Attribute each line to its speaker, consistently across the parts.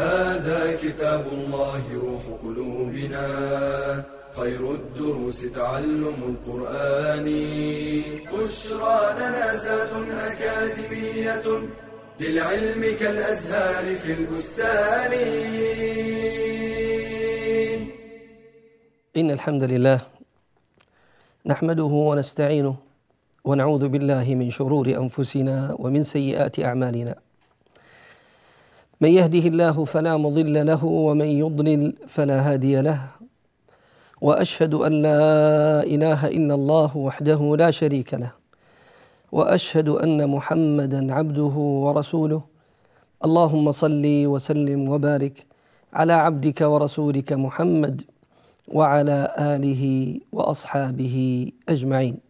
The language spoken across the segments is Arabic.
Speaker 1: هذا كتاب الله روح قلوبنا. خير الدروس تعلم القرآن. بشرى لنا زاد أكاديمية للعلم كالأزهار في البستان.
Speaker 2: إن الحمد لله نحمده ونستعينه ونعوذ بالله من شرور أنفسنا ومن سيئات أعمالنا. من يهده الله فلا مضل له ومن يضلل فلا هادي له. وأشهد أن لا إله إلا الله وحده لا شريك له. وأشهد أن محمدا عبده ورسوله. اللهم صل وسلم وبارك على عبدك ورسولك محمد وعلى آله وأصحابه أجمعين.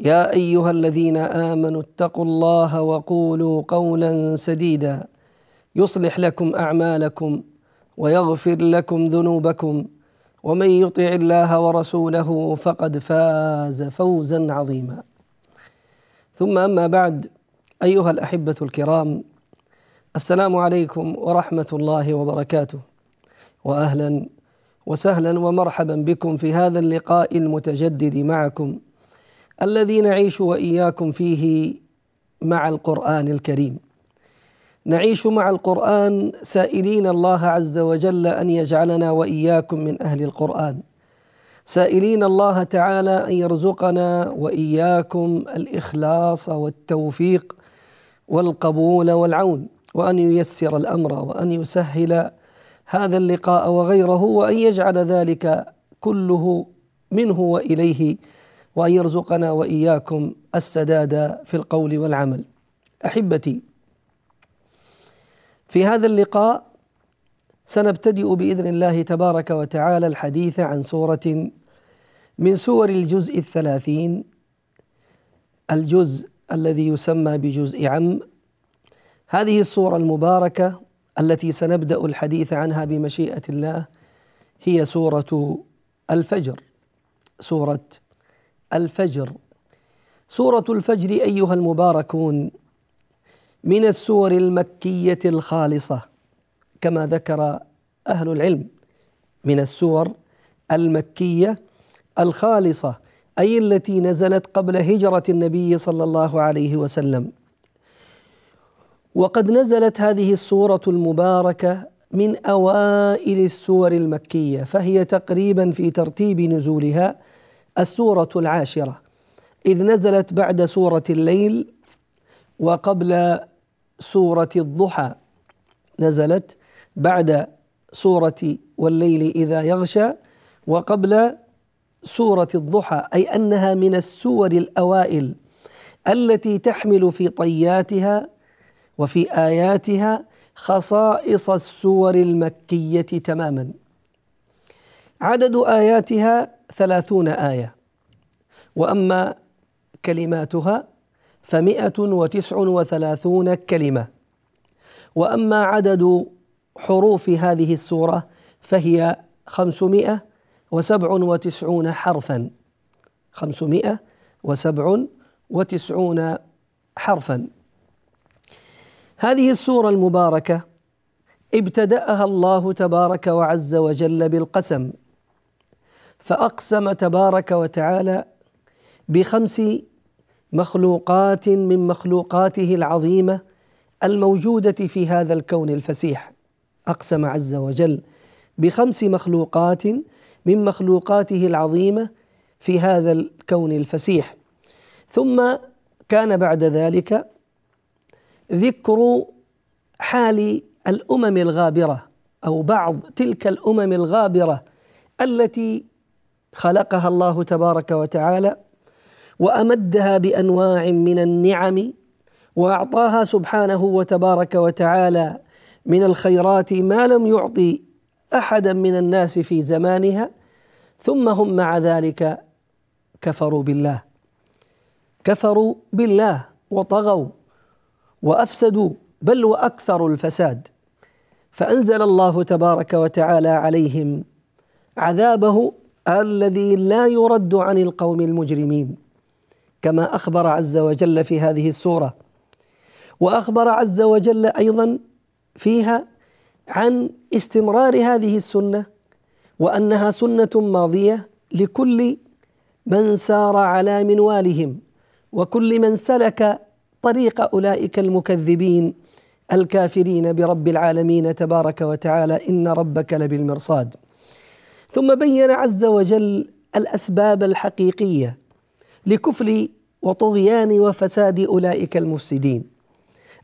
Speaker 2: يا أيها الذين آمنوا اتقوا الله وقولوا قولا سديدا. يصلح لكم أعمالكم ويغفر لكم ذنوبكم. ومن يطع الله ورسوله فقد فاز فوزا عظيما. ثم أما بعد أيها الأحبة الكرام السلام عليكم ورحمة الله وبركاته. واهلا وسهلا ومرحبا بكم في هذا اللقاء المتجدد معكم. الذي نعيش وإياكم فيه مع القرآن الكريم. نعيش مع القرآن سائلين الله عز وجل أن يجعلنا وإياكم من أهل القرآن. سائلين الله تعالى أن يرزقنا وإياكم الإخلاص والتوفيق والقبول والعون وأن ييسر الأمر وأن يسهل هذا اللقاء وغيره وأن يجعل ذلك كله منه وإليه وأن يرزقنا وإياكم السداد في القول والعمل. أحبتي في هذا اللقاء سنبتدئ بإذن الله تبارك وتعالى الحديث عن سورة من سور الجزء الثلاثين الجزء الذي يسمى بجزء عم. هذه السورة المباركة التي سنبدأ الحديث عنها بمشيئة الله هي سورة الفجر سورة الفجر. سورة الفجر أيها المباركون من السور المكية الخالصة كما ذكر أهل العلم من السور المكية الخالصة أي التي نزلت قبل هجرة النبي صلى الله عليه وسلم. وقد نزلت هذه السورة المباركة من أوائل السور المكية فهي تقريبا في ترتيب نزولها السورة العاشرة. إذ نزلت بعد سورة الليل وقبل سورة الضحى. نزلت بعد سورة والليل إذا يغشى وقبل سورة الضحى أي أنها من السور الأوائل التي تحمل في طياتها وفي آياتها خصائص السور المكية تماما. عدد آياتها ثلاثون آية. وأما كلماتها فمائه وتسع وثلاثون كلمة. وأما عدد حروف هذه السورة فهي خمسمائه وسبع وتسعون حرفا. خمسمائه وسبع وتسعون حرفا. هذه السورة المباركة ابتدأها الله تبارك وعز وجل بالقسم. فأقسم تبارك وتعالى بخمس مخلوقات من مخلوقاته العظيمة الموجودة في هذا الكون الفسيح. أقسم عز وجل بخمس مخلوقات من مخلوقاته العظيمة في هذا الكون الفسيح. ثم كان بعد ذلك ذكر حال الأمم الغابرة أو بعض تلك الأمم الغابرة التي خلقها الله تبارك وتعالى وأمدها بأنواع من النعم وأعطاها سبحانه وتبارك وتعالى من الخيرات ما لم يعطي أحدا من الناس في زمانها ثم هم مع ذلك كفروا بالله. كفروا بالله وطغوا وأفسدوا بل واكثروا الفساد. فأنزل الله تبارك وتعالى عليهم عذابه الذي لا يرد عن القوم المجرمين كما أخبر عز وجل في هذه السورة. وأخبر عز وجل أيضا فيها عن استمرار هذه السنة وأنها سنة ماضية لكل من سار على منوالهم وكل من سلك طريق أولئك المكذبين الكافرين برب العالمين تبارك وتعالى. إن ربك لبالمرصاد. ثم بين عز وجل الأسباب الحقيقية لكفر وطغيان وفساد أولئك المفسدين.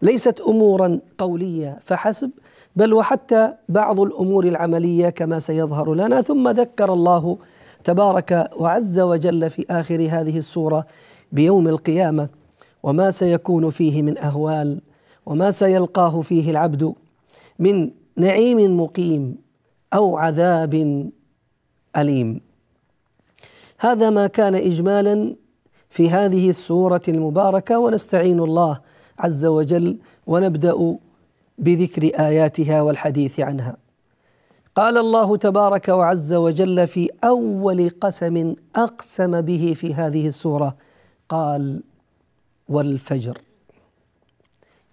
Speaker 2: ليست امورا قولية فحسب بل وحتى بعض الأمور العملية كما سيظهر لنا. ثم ذكر الله تبارك وعز وجل في آخر هذه السورة بيوم القيامة وما سيكون فيه من أهوال وما سيلقاه فيه العبد من نعيم مقيم أو عذاب أليم. هذا ما كان اجمالا في هذه السورة المباركة ونستعين الله عز وجل ونبدأ بذكر آياتها والحديث عنها. قال الله تبارك وعز وجل في أول قسم أقسم به في هذه السورة قال والفجر.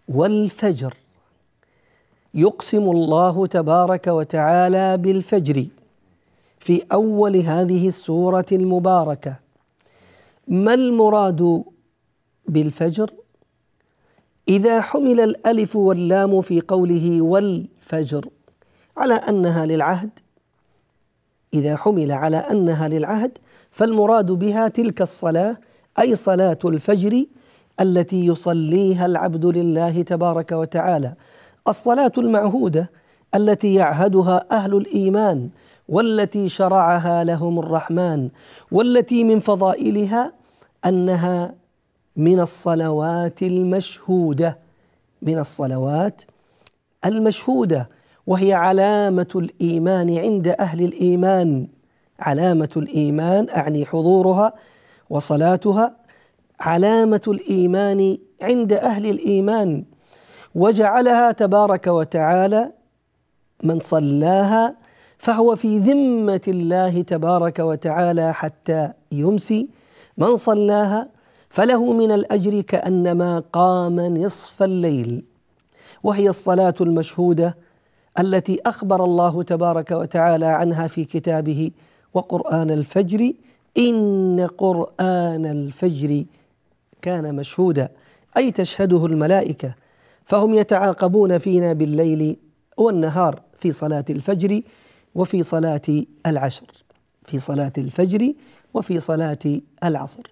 Speaker 2: والفجر. يقسم الله تبارك وتعالى بالفجر. في أول هذه السورة المباركة. ما المراد بالفجر؟ إذا حمل الألف واللام في قوله والفجر على أنها للعهد. إذا حمل على أنها للعهد فالمراد بها تلك الصلاة أي صلاة الفجر التي يصليها العبد لله تبارك وتعالى. الصلاة المعهودة التي يعهدها أهل الإيمان والتي شرعها لهم الرحمن والتي من فضائلها أنها من الصلوات المشهودة من الصلوات المشهودة وهي علامة الإيمان عند أهل الإيمان. علامة الإيمان أعني حضورها وصلاتها. علامة الإيمان عند أهل الإيمان. وجعلها تبارك وتعالى من صلاها فهو في ذمة الله تبارك وتعالى حتى يمسي. من صلاها فله من الأجر كأنما قام نصف الليل. وهي الصلاة المشهودة التي أخبر الله تبارك وتعالى عنها في كتابه وقرآن الفجر. إن قرآن الفجر كان مشهودا. أي تشهده الملائكة. فهم يتعاقبون فينا بالليل والنهار في صلاة الفجر. وفي صلاة العشر في صلاة الفجر وفي صلاة العصر.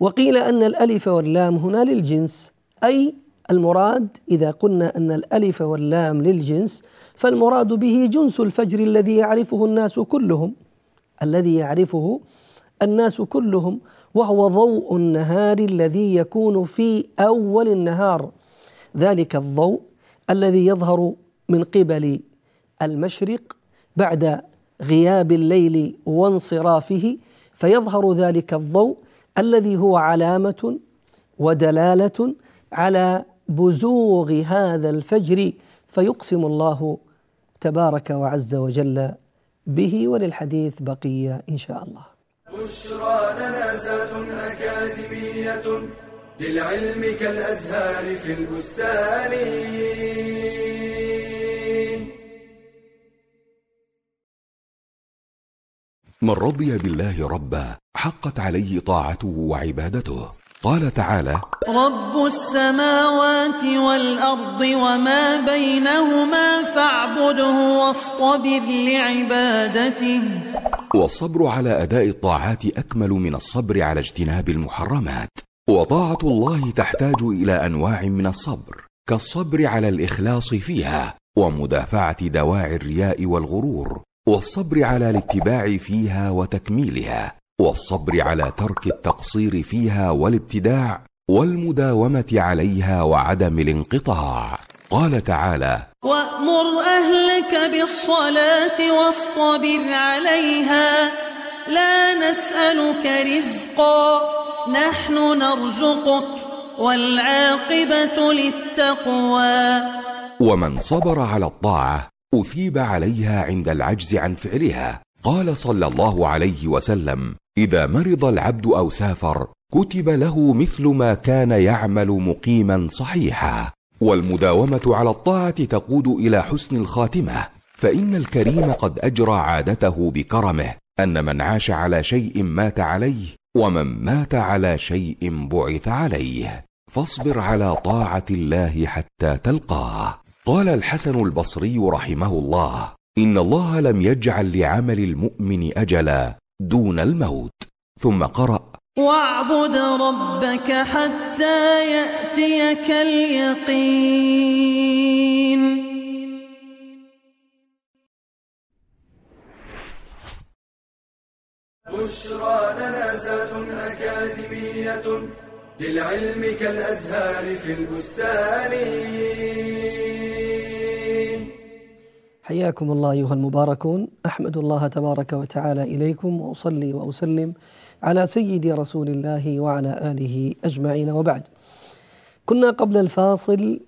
Speaker 2: وقيل أن الألف واللام هنا للجنس أي المراد إذا قلنا أن الألف واللام للجنس فالمراد به جنس الفجر الذي يعرفه الناس كلهم الذي يعرفه الناس كلهم وهو ضوء النهار الذي يكون في أول النهار. ذلك الضوء الذي يظهر من قبل المشرق بعد غياب الليل وانصرافه فيظهر ذلك الضوء الذي هو علامة ودلالة على بزوغ هذا الفجر فيقسم الله تبارك وعز وجل به وللحديث بقية إن شاء الله.
Speaker 1: بشرى لنا زاد أكاديمية للعلم كالأزهار في البستان.
Speaker 3: من رضي بالله ربا حقت عليه طاعته وعبادته. قال تعالى
Speaker 4: رب السماوات والأرض وما بينهما فاعبده واصطبر لعبادته.
Speaker 3: والصبر على أداء الطاعات أكمل من الصبر على اجتناب المحرمات. وطاعة الله تحتاج إلى أنواع من الصبر كالصبر على الإخلاص فيها ومدافعة دواعي الرياء والغرور والصبر على الاتباع فيها وتكميلها والصبر على ترك التقصير فيها والابتداع والمداومة عليها وعدم الانقطاع. قال تعالى
Speaker 4: وأمر أهلك بالصلاة واصطبر عليها لا نسألك رزقا نحن نرزقك والعاقبة للتقوى.
Speaker 3: ومن صبر على الطاعة أثيب عليها عند العجز عن فعلها. قال صلى الله عليه وسلم إذا مرض العبد أو سافر كتب له مثل ما كان يعمل مقيما صحيحا. والمداومة على الطاعة تقود إلى حسن الخاتمة. فإن الكريم قد أجرى عادته بكرمه أن من عاش على شيء مات عليه ومن مات على شيء بعث عليه. فاصبر على طاعة الله حتى تلقاه. قال الحسن البصري رحمه الله إن الله لم يجعل لعمل المؤمن أجلا دون الموت. ثم قرأ
Speaker 4: واعبد ربك حتى يأتيك اليقين.
Speaker 1: بشرى لنا زاد أكاديمية للعلم كالأزهار في البستان.
Speaker 2: حياكم الله أيها المباركون. أحمد الله تبارك وتعالى إليكم وأصلي وأسلم على سيد رسول الله وعلى آله أجمعين وبعد. كنا قبل الفاصل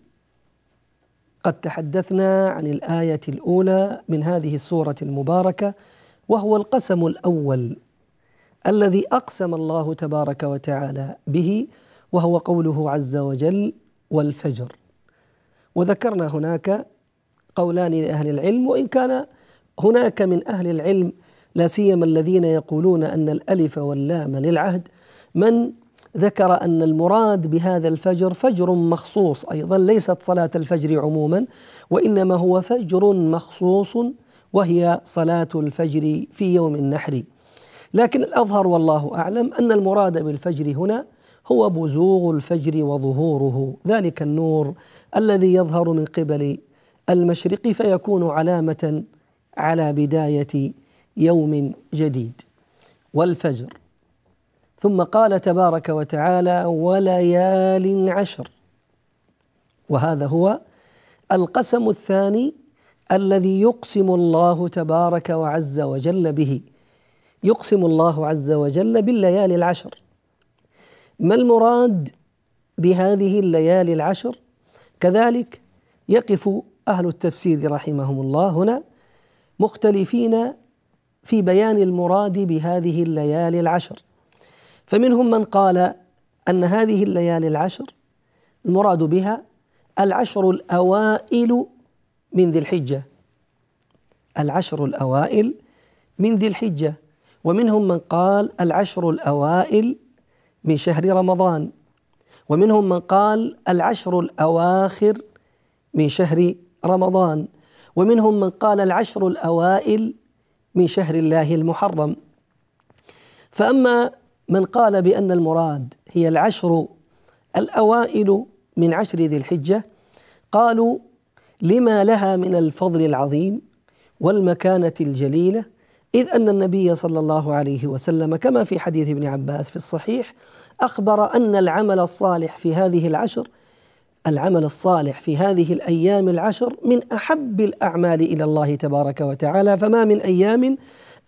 Speaker 2: قد تحدثنا عن الآية الأولى من هذه السورة المباركة وهو القسم الأول الذي أقسم الله تبارك وتعالى به وهو قوله عز وجل والفجر وذكرنا هناك قولان لأهل العلم وإن كان هناك من أهل العلم لا سيما الذين يقولون أن الألف واللام للعهد من ذكر أن المراد بهذا الفجر فجر مخصوص أيضا ليست صلاة الفجر عموما وإنما هو فجر مخصوص وهي صلاة الفجر في يوم النحر. لكن الأظهر والله أعلم أن المراد بالفجر هنا هو بزوغ الفجر وظهوره ذلك النور الذي يظهر من قبل المشرق فيكون علامة على بداية يوم جديد والفجر. ثم قال تبارك وتعالى وليال عشر. وهذا هو القسم الثاني الذي يقسم الله تبارك وعز وجل به. يقسم الله عز وجل بالليالي العشر. ما المراد بهذه الليالي العشر؟ كذلك يقف أهل التفسير رحمهم الله هنا مختلفين في بيان المراد بهذه الليالي العشر. فمنهم من قال أن هذه الليالي العشر المراد بها العشر الأوائل من ذي الحجة. العشر الأوائل من ذي الحجة. ومنهم من قال العشر الأوائل من شهر رمضان. ومنهم من قال العشر الأواخر من شهر رمضان. ومنهم من قال العشر الأوائل من شهر الله المحرم. فأما من قال بأن المراد هي العشر الأوائل من عشر ذي الحجة قالوا لما لها من الفضل العظيم والمكانة الجليلة إذ أن النبي صلى الله عليه وسلم كما في حديث ابن عباس في الصحيح أخبر أن العمل الصالح في هذه العشر العمل الصالح في هذه الأيام العشر من أحب الأعمال إلى الله تبارك وتعالى فما من أيام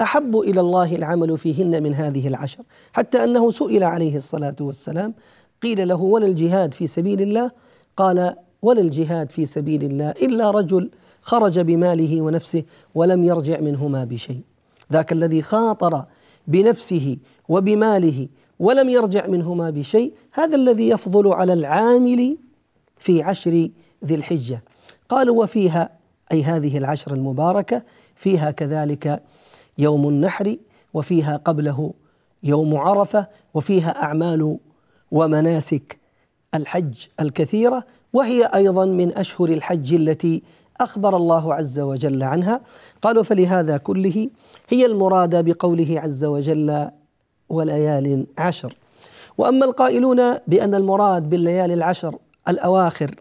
Speaker 2: أحب إلى الله العمل فيهن من هذه العشر. حتى أنه سئل عليه الصلاة والسلام قيل له ولا الجهاد في سبيل الله؟ قال ولا الجهاد في سبيل الله إلا رجل خرج بماله ونفسه ولم يرجع منهما بشيء. ذاك الذي خاطر بنفسه وبماله ولم يرجع منهما بشيء هذا الذي يفضل على العامل في عشر ذي الحجة. قالوا وفيها أي هذه العشر المباركة فيها كذلك يوم النحر وفيها قبله يوم عرفة وفيها أعمال ومناسك الحج الكثيرة وهي أيضا من أشهر الحج التي أخبر الله عز وجل عنها. قالوا فلهذا كله هي المراد بقوله عز وجل وليال عشر وأما القائلون بأن المراد بالليالي العشر الأواخر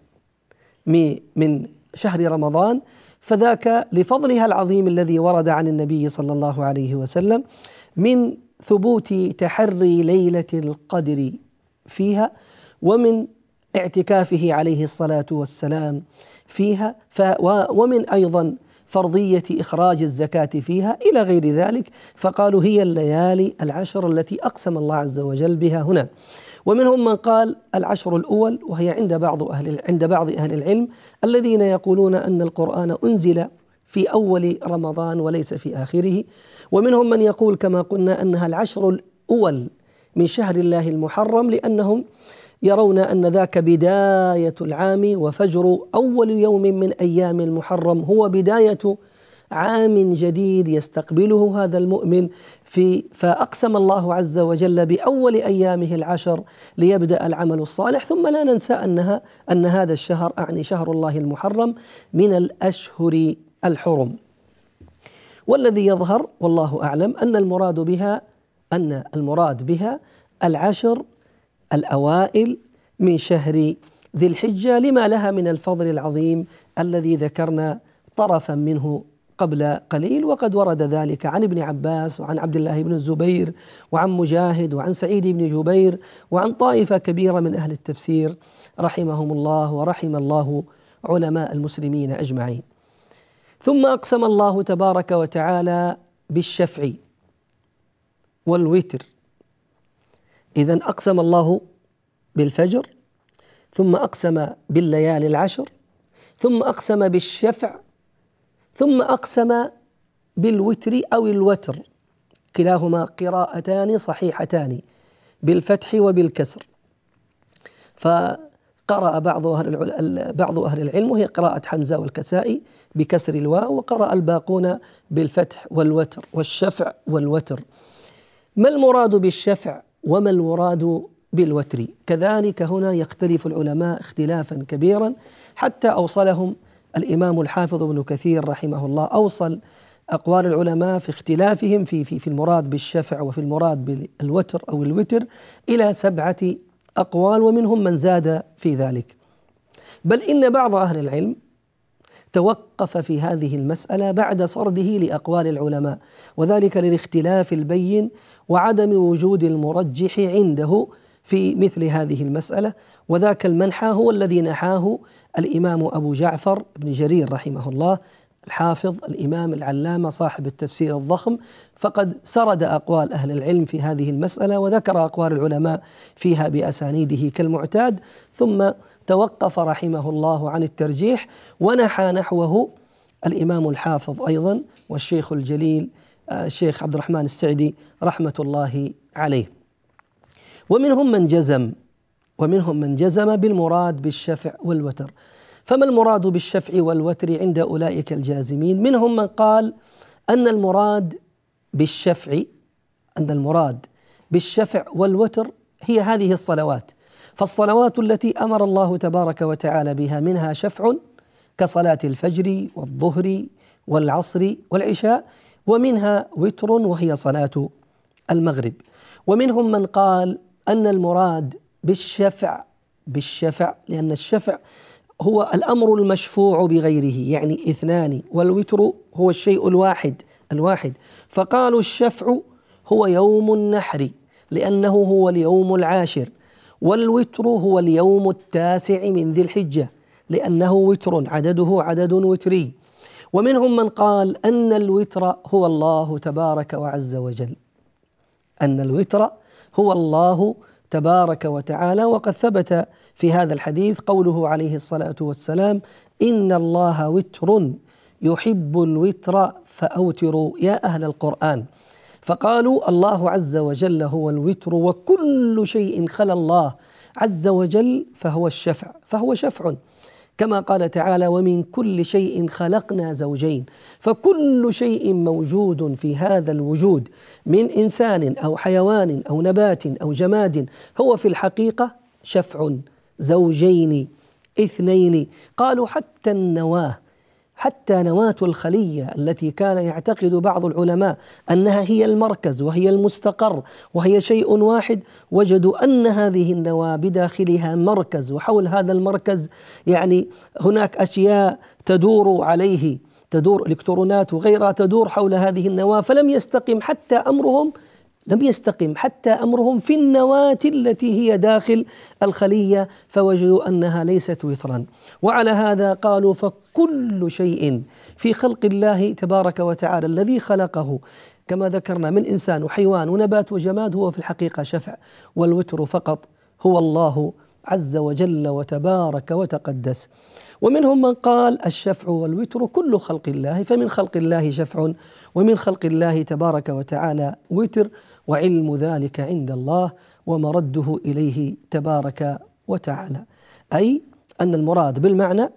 Speaker 2: من شهر رمضان فذاك لفضلها العظيم الذي ورد عن النبي صلى الله عليه وسلم من ثبوت تحري ليلة القدر فيها ومن اعتكافه عليه الصلاة والسلام فيها ومن أيضا فرضية إخراج الزكاة فيها إلى غير ذلك فقالوا هي الليالي العشر التي أقسم الله عز وجل بها هنا. ومنهم من قال العشر الأول وهي عند بعض أهل عند بعض أهل العلم الذين يقولون أن القرآن أنزل في أول رمضان وليس في آخره. ومنهم من يقول كما قلنا أنها العشر الأول من شهر الله المحرم لأنهم يرون أن ذاك بداية العام وفجر أول يوم من أيام المحرم هو بداية عام جديد يستقبله هذا المؤمن. في فأقسم الله عز وجل بأول أيامه العشر ليبدأ العمل الصالح ثم لا ننسى أنها أن هذا الشهر أعني شهر الله المحرم من الأشهر الحرم. والذي يظهر والله أعلم أن المراد بها أن المراد بها العشر الأوائل من شهر ذي الحجة لما لها من الفضل العظيم الذي ذكرنا طرفا منه قبل قليل وقد ورد ذلك عن ابن عباس وعن عبد الله بن الزبير وعن مجاهد وعن سعيد بن جبير وعن طائفة كبيرة من أهل التفسير رحمهم الله ورحم الله علماء المسلمين أجمعين. ثم أقسم الله تبارك وتعالى بالشفع والوتر اذا أقسم الله بالفجر ثم أقسم بالليالي العشر ثم أقسم بالشفع ثم أقسم بالوتر أو الوتر. كلاهما قراءتان صحيحتان بالفتح وبالكسر. فقرأ بعض أهل بعض أهل العلم وهي قراءة حمزة والكسائي بكسر الواو وقرأ الباقون بالفتح والوتر والشفع والوتر. ما المراد بالشفع وما المراد بالوتر؟ كذلك هنا يختلف العلماء اختلافا كبيرا حتى أوصلهم الإمام الحافظ ابن كثير رحمه الله أوصل أقوال العلماء في اختلافهم في في في المراد بالشفع وفي المراد بالوتر أو الوتر إلى سبعة أقوال ومنهم من زاد في ذلك. بل إن بعض أهل العلم توقف في هذه المسألة بعد سرده لأقوال العلماء وذلك للاختلاف البين وعدم وجود المرجح عنده في مثل هذه المسألة. وذاك المنحى هو الذي نحاه الإمام أبو جعفر بن جرير رحمه الله الحافظ الإمام العلامة صاحب التفسير الضخم. فقد سرد أقوال أهل العلم في هذه المسألة وذكر أقوال العلماء فيها بأسانيده كالمعتاد. ثم توقف رحمه الله عن الترجيح ونحى نحوه الإمام الحافظ أيضا والشيخ الجليل آه، الشيخ عبد الرحمن السعدي رحمة الله عليه. ومنهم من جزم ومنهم من جزم بالمراد بالشفع والوتر. فما المراد بالشفع والوتر عند أولئك الجازمين؟ منهم من قال أن المراد بالشفع أن المراد بالشفع والوتر هي هذه الصلوات. فالصلوات التي أمر الله تبارك وتعالى بها منها شفع كصلاة الفجر والظهر والعصر والعشاء ومنها وتر وهي صلاة المغرب. ومنهم من قال أن المراد بالشفع بالشفع لأن الشفع هو الأمر المشفوع بغيره يعني اثنان والوتر هو الشيء الواحد الواحد. فقالوا الشفع هو يوم النحر لأنه هو اليوم العاشر والوتر هو اليوم التاسع من ذي الحجة لأنه وتر عدده عدد وتري. ومنهم من قال أن الوتر هو الله تبارك وعز وجل أن الوتر هو الله تبارك وتعالى. وقد ثبت في هذا الحديث قوله عليه الصلاة والسلام إن الله وتر يحب الوتر فأوتروا يا أهل القرآن. فقالوا الله عز وجل هو الوتر وكل شيء خلا الله عز وجل فهو الشفع فهو شفع. كما قال تعالى ومن كل شيء خلقنا زوجين فكل شيء موجود في هذا الوجود من انسان أو حيوان أو نبات أو جماد هو في الحقيقة شفع زوجين اثنين قالوا حتى النواه حتى نواة الخلية التي كان يعتقد بعض العلماء أنها هي المركز وهي المستقر وهي شيء واحد وجدوا أن هذه النواة بداخلها مركز وحول هذا المركز يعني هناك أشياء تدور عليه تدور إلكترونات وغيرها تدور حول هذه النواة فلم يستقم حتى أمرهم لم يستقم حتى أمرهم في النواة التي هي داخل الخلية فوجدوا أنها ليست وترا. وعلى هذا قالوا فكل شيء في خلق الله تبارك وتعالى الذي خلقه. كما ذكرنا من إنسان وحيوان ونبات وجماد هو في الحقيقة شفع والوتر فقط هو الله عز وجل وتبارك وتقدس. ومنهم من قال الشفع والوتر كل خلق الله فمن خلق الله شفع ومن خلق الله تبارك وتعالى وتر. وعلم ذلك عند الله ومرده إليه تبارك وتعالى أي أن المراد بالمعنى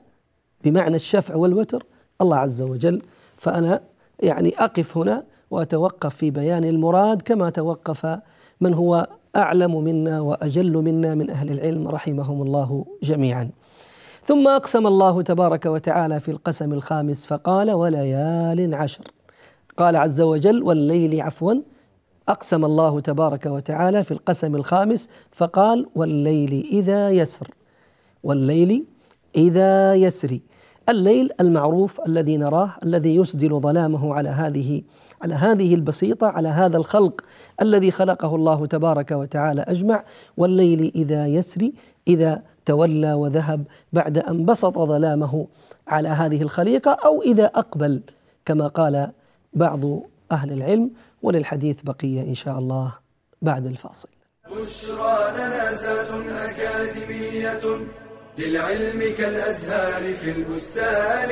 Speaker 2: بمعنى الشفع والوتر الله عز وجل فأنا يعني أقف هنا وأتوقف في بيان المراد كما توقف من هو أعلم منا وأجل منا من أهل العلم رحمهم الله جميعا. ثم أقسم الله تبارك وتعالى في القسم الخامس فقال وليال عشر. قال عز وجل والليل عفوا أقسم الله تبارك وتعالى في القسم الخامس فقال والليل إذا يسر. والليل إذا يسري الليل المعروف الذي نراه الذي يسدل ظلامه على هذه على هذه البسيطة على هذا الخلق الذي خلقه الله تبارك وتعالى أجمع. والليل إذا يسري إذا تولى وذهب بعد أن بسط ظلامه على هذه الخليقة أو إذا أقبل كما قال بعض أهل العلم وللحديث بقية إن شاء الله بعد الفاصل.
Speaker 1: بشرى لنا زاد أكاديمية للعلم كالأزهار في البستان.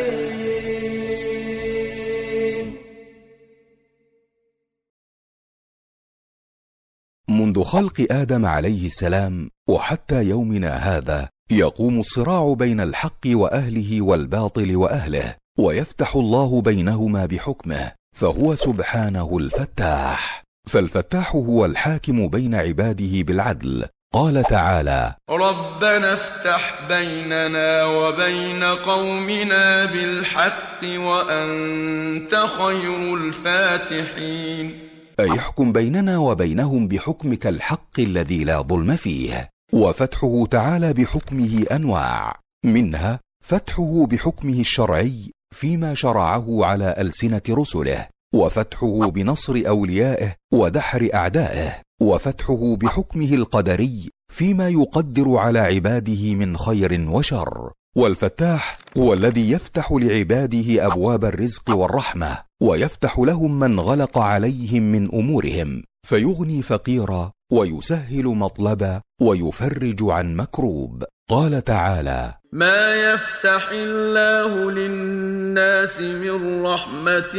Speaker 3: منذ خلق آدم عليه السلام وحتى يومنا هذا يقوم الصراع بين الحق وأهله والباطل وأهله ويفتح الله بينهما بحكمه فهو سبحانه الفتاح. فالفتاح هو الحاكم بين عباده بالعدل. قال تعالى
Speaker 5: ربنا افتح بيننا وبين قومنا بالحق وأنت خير الفاتحين.
Speaker 3: اي احكم بيننا وبينهم بحكمك الحق الذي لا ظلم فيه. وفتحه تعالى بحكمه أنواع. منها فتحه بحكمه الشرعي فيما شرعه على ألسنة رسله وفتحه بنصر أوليائه ودحر أعدائه وفتحه بحكمه القدري فيما يقدر على عباده من خير وشر. والفتاح هو الذي يفتح لعباده أبواب الرزق والرحمة ويفتح لهم من غلق عليهم من أمورهم فيغني فقيرا ويسهل مطلبا ويفرج عن مكروب. قال تعالى
Speaker 5: ما يفتح الله للناس من رحمة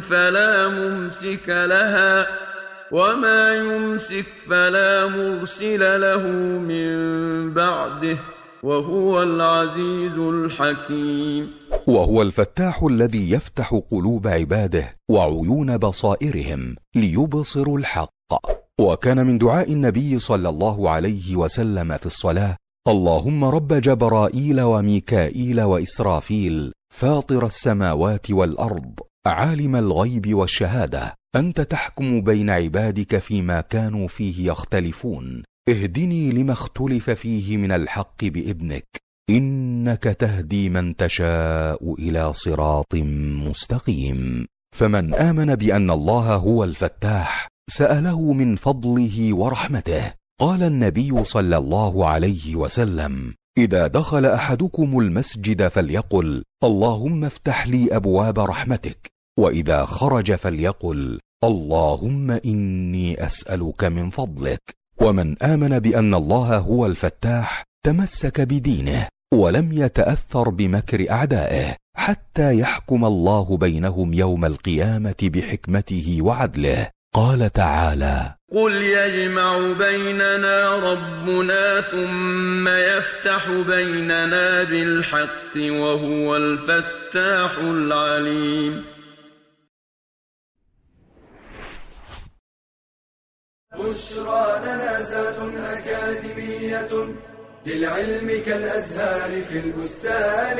Speaker 5: فلا ممسك لها وما يمسك فلا مرسل له من بعده وهو العزيز الحكيم.
Speaker 3: وهو الفتاح الذي يفتح قلوب عباده وعيون بصائرهم ليبصروا الحق. وكان من دعاء النبي صلى الله عليه وسلم في الصلاة اللهم رب جبرائيل وميكائيل وإسرافيل فاطر السماوات والأرض عالم الغيب والشهادة أنت تحكم بين عبادك فيما كانوا فيه يختلفون اهدني لما اختلف فيه من الحق بإذنك إنك تهدي من تشاء إلى صراط مستقيم. فمن آمن بأن الله هو الفتاح سأله من فضله ورحمته. قال النبي صلى الله عليه وسلم إذا دخل أحدكم المسجد فليقل اللهم افتح لي أبواب رحمتك وإذا خرج فليقل اللهم إني أسألك من فضلك. ومن آمن بأن الله هو الفتاح تمسك بدينه ولم يتأثر بمكر أعدائه حتى يحكم الله بينهم يوم القيامة بحكمته وعدله. قال تعالى
Speaker 5: قل يجمع بيننا ربنا ثم يفتح بيننا بالحق وهو الفتاح العليم
Speaker 1: بشرى لنا زاد أكاديمية للعلم كالأزهار في البستان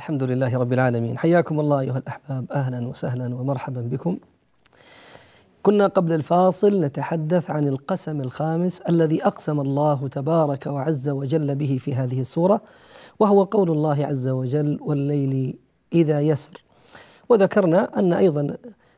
Speaker 2: الحمد لله رب العالمين. حياكم الله أيها الأحباب. أهلا وسهلا ومرحبا بكم. كنا قبل الفاصل نتحدث عن القسم الخامس الذي أقسم الله تبارك وعز وجل به في هذه السورة وهو قول الله عز وجل والليل إذا يسر وذكرنا أن أيضا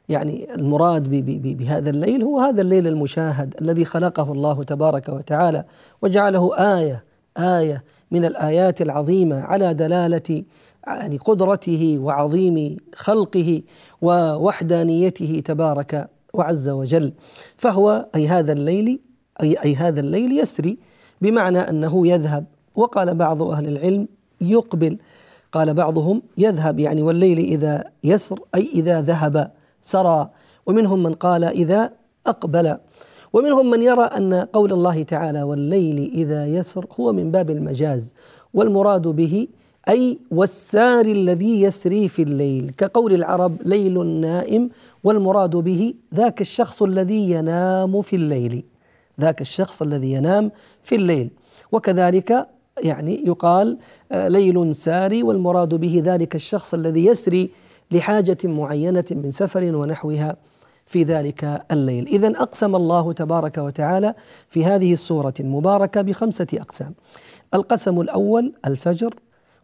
Speaker 2: يعني المراد بهذا الليل هو هذا الليل المشاهد الذي خلقه الله تبارك وتعالى وجعله آية آية من الآيات العظيمة على دلالة يعني قدرته وعظيم خلقه ووحدانيته تبارك وعز وجل. فهو أي هذا الليل أي, أي هذا الليل يسري بمعنى أنه يذهب. وقال بعض أهل العلم يقبل. قال بعضهم يذهب يعني والليل إذا يسر أي إذا ذهب سرى. ومنهم من قال إذا أقبل. ومنهم من يرى أن قول الله تعالى والليل إذا يسر هو من باب المجاز والمراد به أي والسار الذي يسري في الليل كقول العرب ليل نائم والمراد به ذاك الشخص الذي ينام في الليل ذاك الشخص الذي ينام في الليل. وكذلك يعني يقال آه، ليل ساري والمراد به ذلك الشخص الذي يسري لحاجة معينة من سفر ونحوها في ذلك الليل. إذا أقسم الله تبارك وتعالى في هذه السورة المباركة بخمسة أقسام. القسم الأول الفجر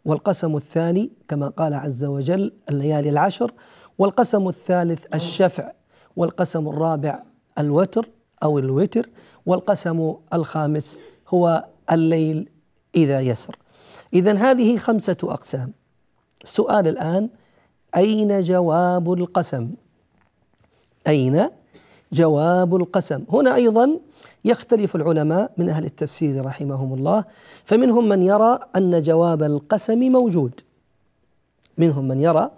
Speaker 2: والقسم الثاني كما قال عز وجل الليالي العشر والقسم الثالث الشفع والقسم الرابع الوتر أو الوتر والقسم الخامس هو الليل إذا يسر. إذا هذه خمسة أقسام. السؤال الآن أين جواب القسم؟ أين جواب القسم؟ هنا أيضا يختلف العلماء من أهل التفسير رحمهم الله فمنهم من يرى أن جواب القسم موجود. منهم من يرى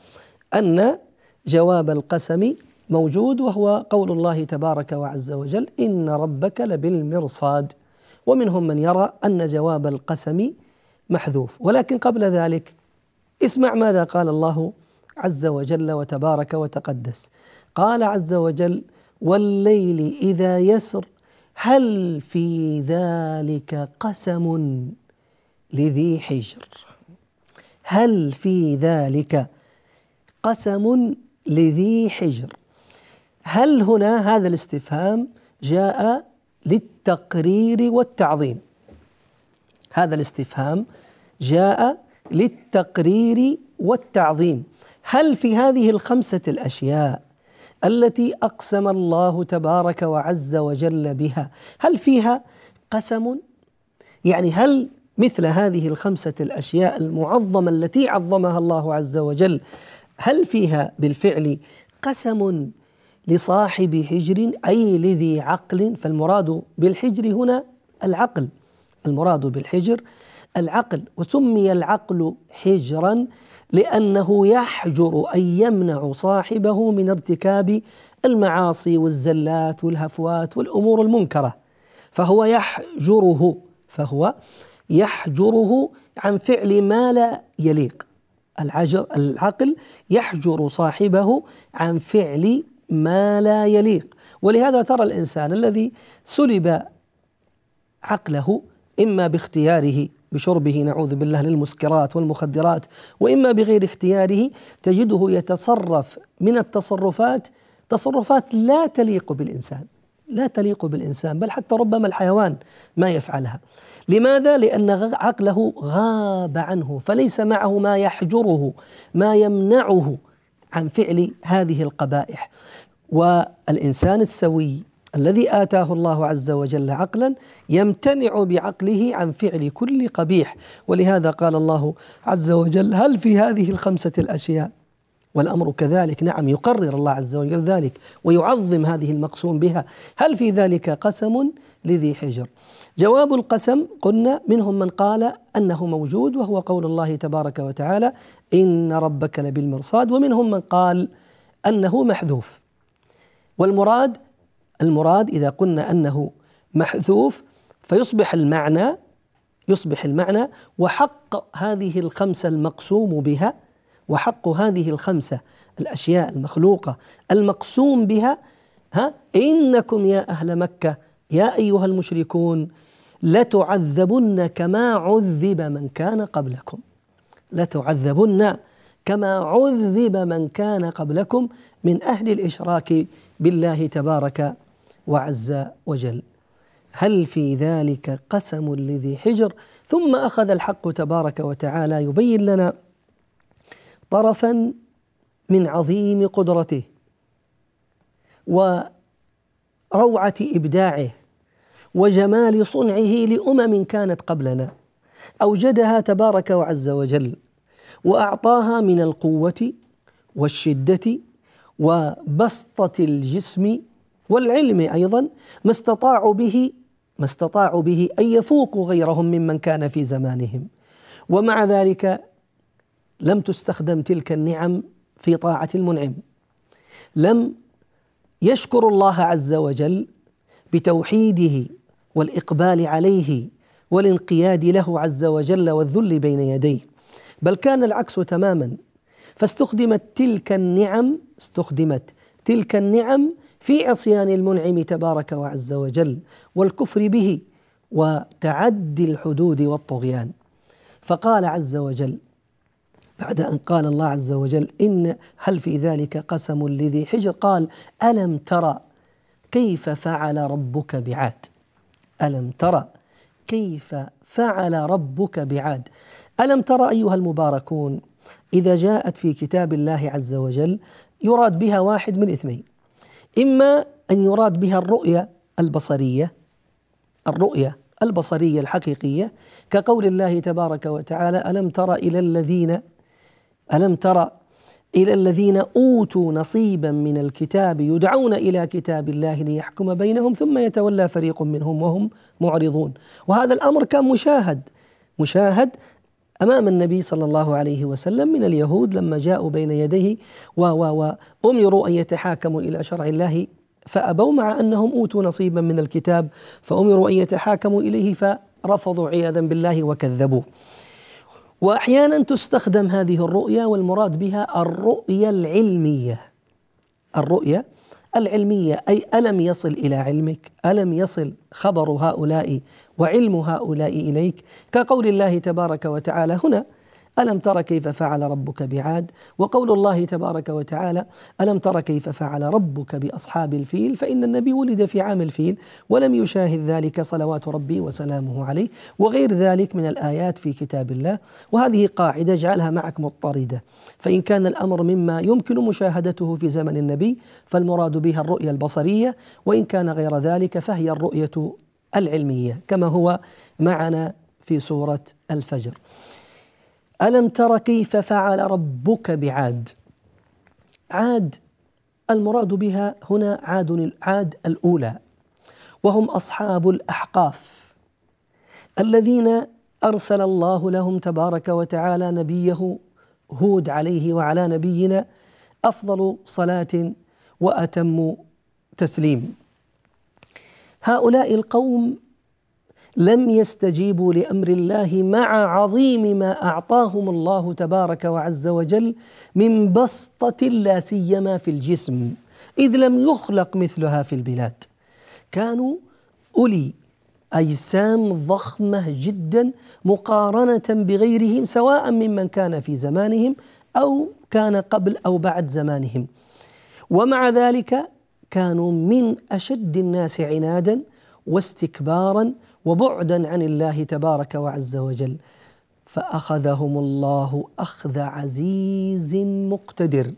Speaker 2: أن جواب القسم موجود وهو قول الله تبارك وعز وجل إن ربك لبالمرصاد. ومنهم من يرى أن جواب القسم محذوف. ولكن قبل ذلك اسمع ماذا قال الله عز وجل وتبارك وتقدس. قال عز وجل والليل إذا يسر هل في ذلك قسم لذي حجر؟ هل في ذلك قسم لذي حجر؟ هل هنا هذا الاستفهام جاء للتقرير والتعظيم؟ هذا الاستفهام جاء للتقرير والتعظيم. هل في هذه الخمسة الأشياء التي أقسم الله تبارك وعز وجل بها. هل فيها قسم؟ يعني هل مثل هذه الخمسة الأشياء المعظمة التي عظمها الله عز وجل هل فيها بالفعل قسم لصاحب حجر أي لذي عقل؟ فالمراد بالحجر هنا العقل المراد بالحجر العقل وسمي العقل حجرا لأنه يحجر أي يمنع صاحبه من ارتكاب المعاصي والزلات والهفوات والأمور المنكرة. فهو يحجره فهو يحجره عن فعل ما لا يليق. العجر العقل يحجر صاحبه عن فعل ما لا يليق. ولهذا ترى الإنسان الذي سلب عقله إما باختياره بشربه نعوذ بالله للمسكرات والمخدرات وإما بغير اختياره تجده يتصرف من التصرفات تصرفات لا تليق بالإنسان لا تليق بالإنسان بل حتى ربما الحيوان ما يفعلها. لماذا؟ لأن عقله غاب عنه فليس معه ما يحجره ما يمنعه عن فعل هذه القبائح. والإنسان السوي الذي آتاه الله عز وجل عقلا يمتنع بعقله عن فعل كل قبيح. ولهذا قال الله عز وجل هل في هذه الخمسة الأشياء؟ والأمر كذلك. نعم يقرر الله عز وجل ذلك ويعظم هذه المقسوم بها. هل في ذلك قسم لذي حجر؟ جواب القسم قلنا منهم من قال أنه موجود وهو قول الله تبارك وتعالى إن ربك لبالمرصاد. ومنهم من قال أنه محذوف. والمراد المراد إذا قلنا أنه محذوف فيصبح المعنى يصبح المعنى وحق هذه الخمسة المقسوم بها وحق هذه الخمسة الأشياء المخلوقة المقسوم بها ها؟ إنكم يا أهل مكة يا أيها المشركون لتعذبن كما عذب من كان قبلكم. لتعذبن كما عذب من كان قبلكم من أهل الإشراك بالله تبارك وعز وجل. هل في ذلك قسم لذي حجر؟ ثم أخذ الحق تبارك وتعالى يبين لنا طرفا من عظيم قدرته وروعة إبداعه وجمال صنعه لأمم كانت قبلنا. أوجدها تبارك وعز وجل وأعطاها من القوة والشدة وبسطة الجسم والعلم أيضا ما استطاعوا به ما استطاعوا به أن يفوقوا غيرهم ممن كان في زمانهم. ومع ذلك لم تستخدم تلك النعم في طاعة المنعم. لم يشكروا الله عز وجل بتوحيده والإقبال عليه والانقياد له عز وجل والذل بين يديه. بل كان العكس تماما. فاستخدمت تلك النعم استخدمت تلك النعم في عصيان المنعم تبارك وعز وجل والكفر به وتعدي الحدود والطغيان. فقال عز وجل بعد أن قال الله عز وجل إن هل في ذلك قسم لذي حجر؟ قال ألم ترى كيف فعل ربك بعاد؟ ألم ترى كيف فعل ربك بعاد؟ ألم ترى أيها المباركون إذا جاءت في كتاب الله عز وجل يراد بها واحد من اثنين. إما أن يراد بها الرؤية البصرية الرؤية البصرية الحقيقية كقول الله تبارك وتعالى ألم تر إلى الذين ألم تر إلى الذين أوتوا نصيبا من الكتاب يدعون إلى كتاب الله ليحكم بينهم ثم يتولى فريق منهم وهم معرضون. وهذا الأمر كان مشاهد مشاهد أمام النبي صلى الله عليه وسلم من اليهود لما جاءوا بين يديه و و وامروا أن يتحاكموا إلى شرع الله فأبوا مع أنهم أوتوا نصيبا من الكتاب فأمروا أن يتحاكموا إليه فرفضوا عياذا بالله وكذبوا. وأحيانا تستخدم هذه الرؤيا والمراد بها الرؤيا العلمية. الرؤيا العلمية أي ألم يصل إلى علمك؟ ألم يصل خبر هؤلاء وعلم هؤلاء إليك كقول الله تبارك وتعالى هنا ألم تر كيف فعل ربك بعاد؟ وقول الله تبارك وتعالى ألم تر كيف فعل ربك بأصحاب الفيل؟ فإن النبي ولد في عام الفيل ولم يشاهد ذلك صلوات ربي وسلامه عليه وغير ذلك من الآيات في كتاب الله. وهذه قاعدة اجعلها معك مضطرده فإن كان الأمر مما يمكن مشاهدته في زمن النبي فالمراد بها الرؤية البصرية وإن كان غير ذلك فهي الرؤية العلمية كما هو معنا في سورة الفجر. ألم تر كيف فعل ربك بعاد؟ عاد المراد بها هنا عاد عاد الأولى وهم أصحاب الأحقاف الذين أرسل الله لهم تبارك وتعالى نبيه هود عليه وعلى نبينا أفضل صلاة وأتم تسليم. هؤلاء القوم لم يستجيبوا لأمر الله مع عظيم ما أعطاهم الله تبارك وعز وجل من بسطة لا سيما في الجسم إذ لم يخلق مثلها في البلاد. كانوا أولي أجسام ضخمة جدا مقارنة بغيرهم سواء ممن كان في زمانهم أو كان قبل أو بعد زمانهم. ومع ذلك كانوا من أشد الناس عنادا واستكبارا وبعدا عن الله تبارك وعز وجل. فأخذهم الله أخذ عزيز مقتدر.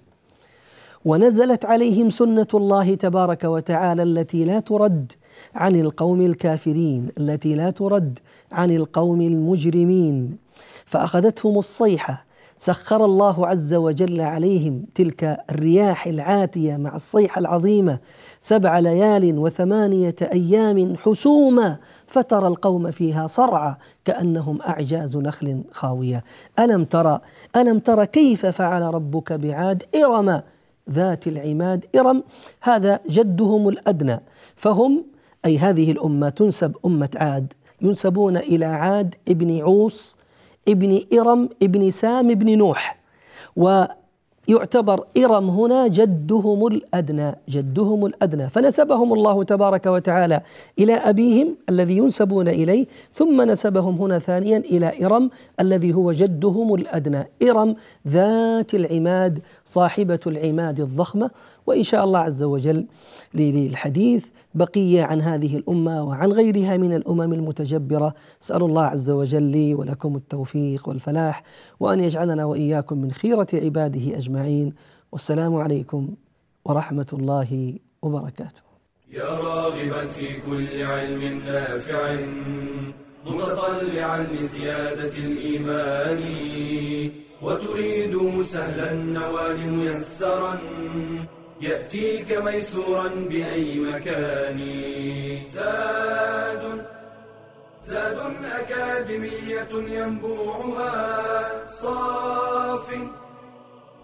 Speaker 2: ونزلت عليهم سنة الله تبارك وتعالى التي لا ترد عن القوم الكافرين التي لا ترد عن القوم المجرمين. فأخذتهم الصيحة سخر الله عز وجل عليهم تلك الرياح العاتية مع الصيحه العظيمة. سبع ليال وثمانية أيام حسوما فترى القوم فيها صرعى كأنهم أعجاز نخل خاوية. ألم ترى ألم ترى كيف فعل ربك بعاد إرم ذات العماد إرم. هذا جدهم الأدنى. فهم أي هذه الأمة تنسب أمة عاد ينسبون إلى عاد ابن عوص ابن إرم ابن سام ابن نوح. و يعتبر إرم هنا جدهم الأدنى جدهم الأدنى. فنسبهم الله تبارك وتعالى إلى أبيهم الذي ينسبون إليه ثم نسبهم هنا ثانيا إلى إرم الذي هو جدهم الأدنى. إرم ذات العماد صاحبة العماد الضخمة. وإن شاء الله عز وجل للحديث بقية عن هذه الأمة وعن غيرها من الأمم المتجبرة. أسأل الله عز وجل لي ولكم التوفيق والفلاح وأن يجعلنا وإياكم من خيرة عباده أجمعين. والسلام عليكم ورحمة الله وبركاته.
Speaker 1: يا راغبا في كل علم نافع متطلعا لزيادة الإيمان. وتريد سهلا النوال ميسرا يأتيك ميسورا بأي مكان. زاد زاد أكاديمية ينبوعها. صاف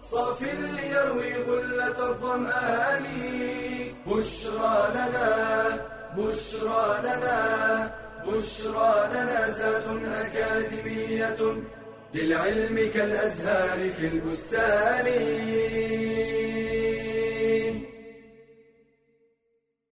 Speaker 1: صاف ليروي غلة الظمآن. بشرى لنا بشرى لنا بشرى لنا. زاد أكاديمية للعلم كالأزهار في البستان.